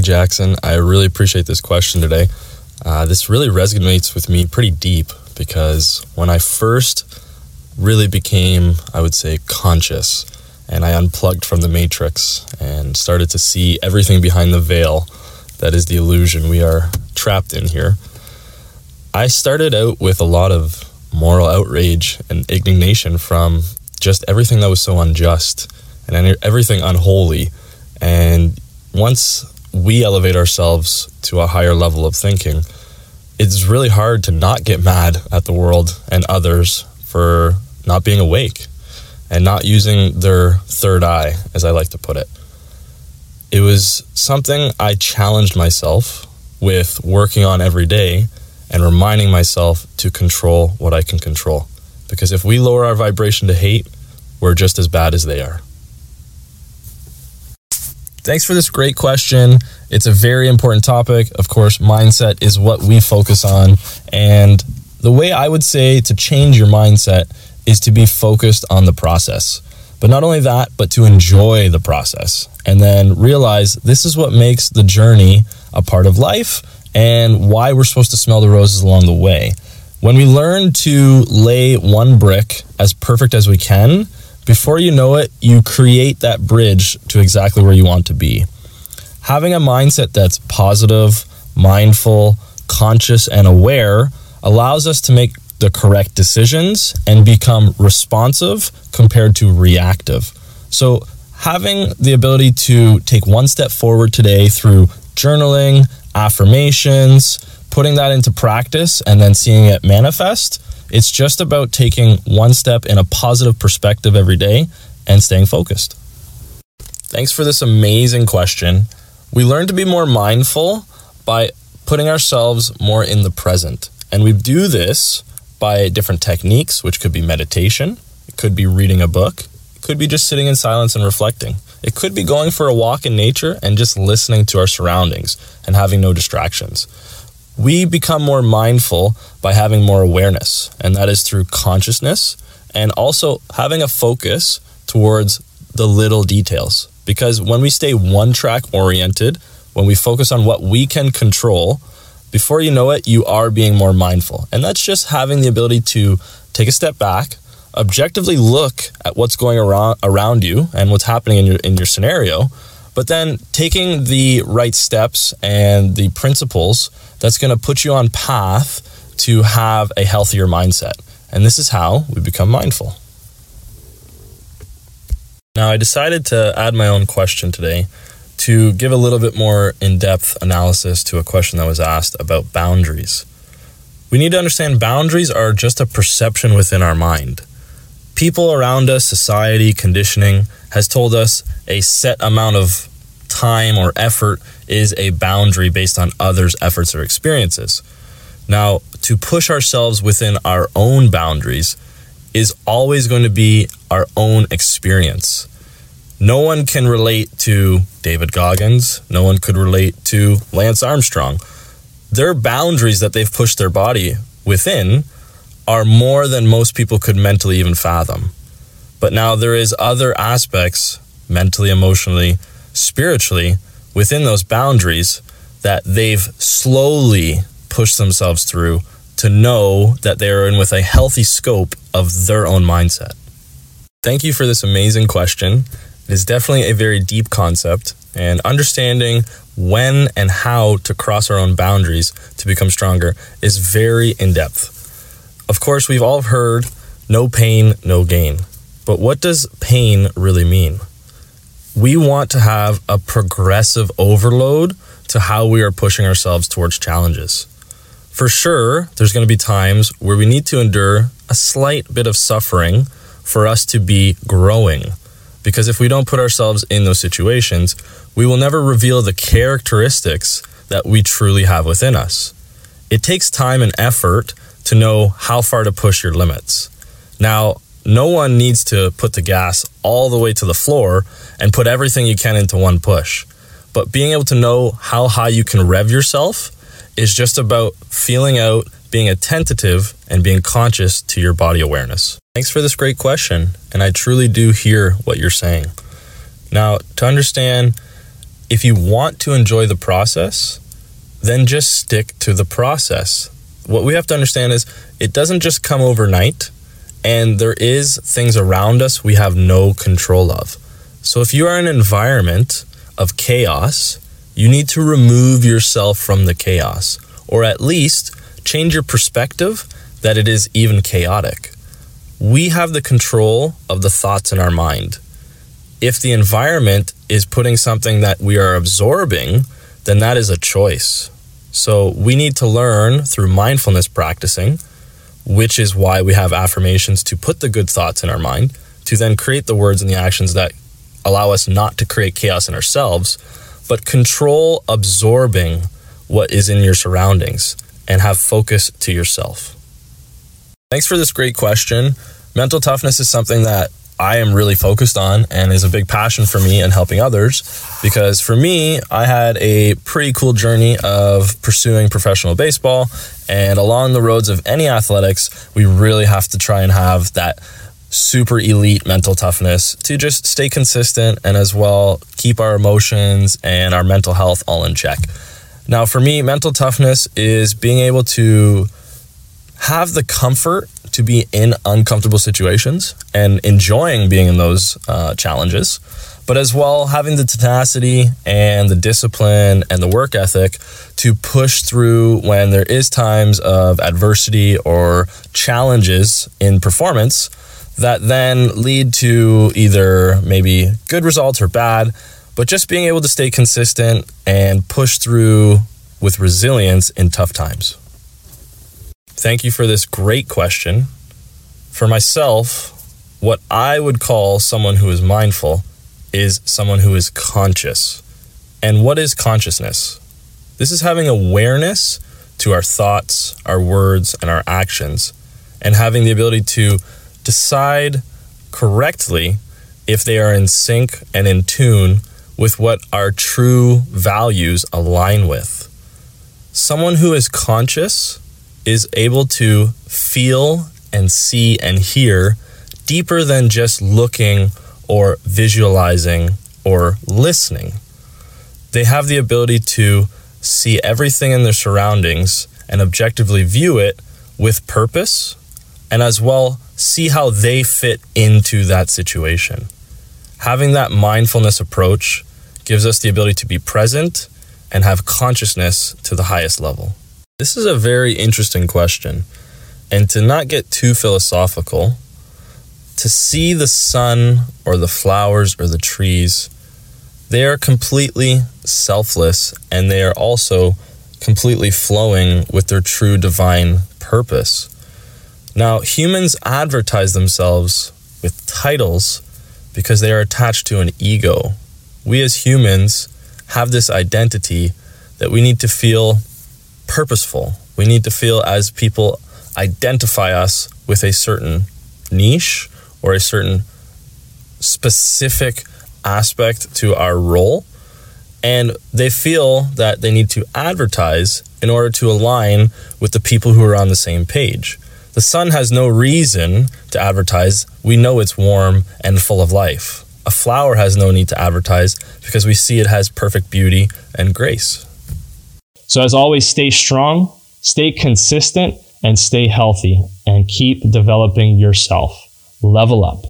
Jackson. I really appreciate this question today. Uh, this really resonates with me pretty deep because when I first really became, I would say, conscious and I unplugged from the matrix and started to see everything behind the veil that is the illusion we are trapped in here. I started out with a lot of moral outrage and indignation from just everything that was so unjust and everything unholy. And once we elevate ourselves to a higher level of thinking, it's really hard to not get mad at the world and others for not being awake and not using their third eye, as I like to put it. It was something I challenged myself with working on every day and reminding myself to control what I can control. Because if we lower our vibration to hate, we're just as bad as they are. Thanks for this great question. It's a very important topic. Of course, mindset is what we focus on. And the way I would say to change your mindset is to be focused on the process. But not only that, but to enjoy the process and then realize this is what makes the journey a part of life and why we're supposed to smell the roses along the way. When we learn to lay one brick as perfect as we can, before you know it, you create that bridge to exactly where you want to be. Having a mindset that's positive, mindful, conscious, and aware allows us to make the correct decisions and become responsive compared to reactive. So, having the ability to take one step forward today through journaling, affirmations, putting that into practice, and then seeing it manifest, it's just about taking one step in a positive perspective every day and staying focused. Thanks for this amazing question. We learn to be more mindful by putting ourselves more in the present. And we do this by different techniques, which could be meditation, it could be reading a book, it could be just sitting in silence and reflecting. It could be going for a walk in nature and just listening to our surroundings and having no distractions. We become more mindful by having more awareness, and that is through consciousness and also having a focus towards the little details. Because when we stay one track oriented, when we focus on what we can control, before you know it, you are being more mindful. And that's just having the ability to take a step back, objectively look at what's going around around you and what's happening in your in your scenario, but then taking the right steps and the principles that's going to put you on path to have a healthier mindset. And this is how we become mindful. Now, I decided to add my own question today to give a little bit more in depth analysis to a question that was asked about boundaries. We need to understand boundaries are just a perception within our mind. People around us, society, conditioning has told us a set amount of time or effort is a boundary based on others' efforts or experiences. Now, to push ourselves within our own boundaries is always going to be our own experience no one can relate to David Goggins. No one could relate to Lance Armstrong. Their boundaries that they've pushed their body within are more than most people could mentally even fathom. But now there is other aspects mentally, emotionally, spiritually within those boundaries that they've slowly pushed themselves through to know that they are in with a healthy scope of their own mindset. Thank you for this amazing question. It is definitely a very deep concept, and understanding when and how to cross our own boundaries to become stronger is very in depth. Of course, we've all heard no pain, no gain. But what does pain really mean? We want to have a progressive overload to how we are pushing ourselves towards challenges. For sure, there's going to be times where we need to endure a slight bit of suffering for us to be growing because if we don't put ourselves in those situations, we will never reveal the characteristics that we truly have within us. It takes time and effort to know how far to push your limits. Now, no one needs to put the gas all the way to the floor and put everything you can into one push. But being able to know how high you can rev yourself is just about feeling out, being attentive, and being conscious to your body awareness. Thanks for this great question, and I truly do hear what you're saying. Now, to understand, if you want to enjoy the process, then just stick to the process. What we have to understand is it doesn't just come overnight, and there is things around us we have no control of. So if you are in an environment of chaos, you need to remove yourself from the chaos, or at least change your perspective that it is even chaotic. We have the control of the thoughts in our mind. If the environment is putting something that we are absorbing, then that is a choice. So we need to learn through mindfulness practicing, which is why we have affirmations to put the good thoughts in our mind, to then create the words and the actions that allow us not to create chaos in ourselves, but control absorbing what is in your surroundings and have focus to yourself. Thanks for this great question. Mental toughness is something that I am really focused on and is a big passion for me and helping others because for me, I had a pretty cool journey of pursuing professional baseball. And along the roads of any athletics, we really have to try and have that super elite mental toughness to just stay consistent and as well keep our emotions and our mental health all in check. Now, for me, mental toughness is being able to have the comfort to be in uncomfortable situations and enjoying being in those uh, challenges, but as well having the tenacity and the discipline and the work ethic to push through when there is times of adversity or challenges in performance that then lead to either maybe good results or bad, but just being able to stay consistent and push through with resilience in tough times. Thank you for this great question. For myself, what I would call someone who is mindful is someone who is conscious. And what is consciousness? This is having awareness to our thoughts, our words, and our actions, and having the ability to decide correctly if they are in sync and in tune with what our true values align with. Someone who is conscious is able to feel and see and hear deeper than just looking or visualizing or listening. They have the ability to see everything in their surroundings and objectively view it with purpose and as well see how they fit into that situation. Having that mindfulness approach gives us the ability to be present and have consciousness to the highest level. This is a very interesting question. And to not get too philosophical, to see the sun or the flowers or the trees, they are completely selfless and they are also completely flowing with their true divine purpose. Now, humans advertise themselves with titles because they are attached to an ego. We as humans have this identity that we need to feel purposeful. We need to feel as people identify us with a certain niche or a certain specific aspect to our role. And they feel that they need to advertise in order to align with the people who are on the same page. The sun has no reason to advertise. We know it's warm and full of life. A flower has no need to advertise because we see it has perfect beauty and grace. So, as always, stay strong, stay consistent, and stay healthy, and keep developing yourself. Level up.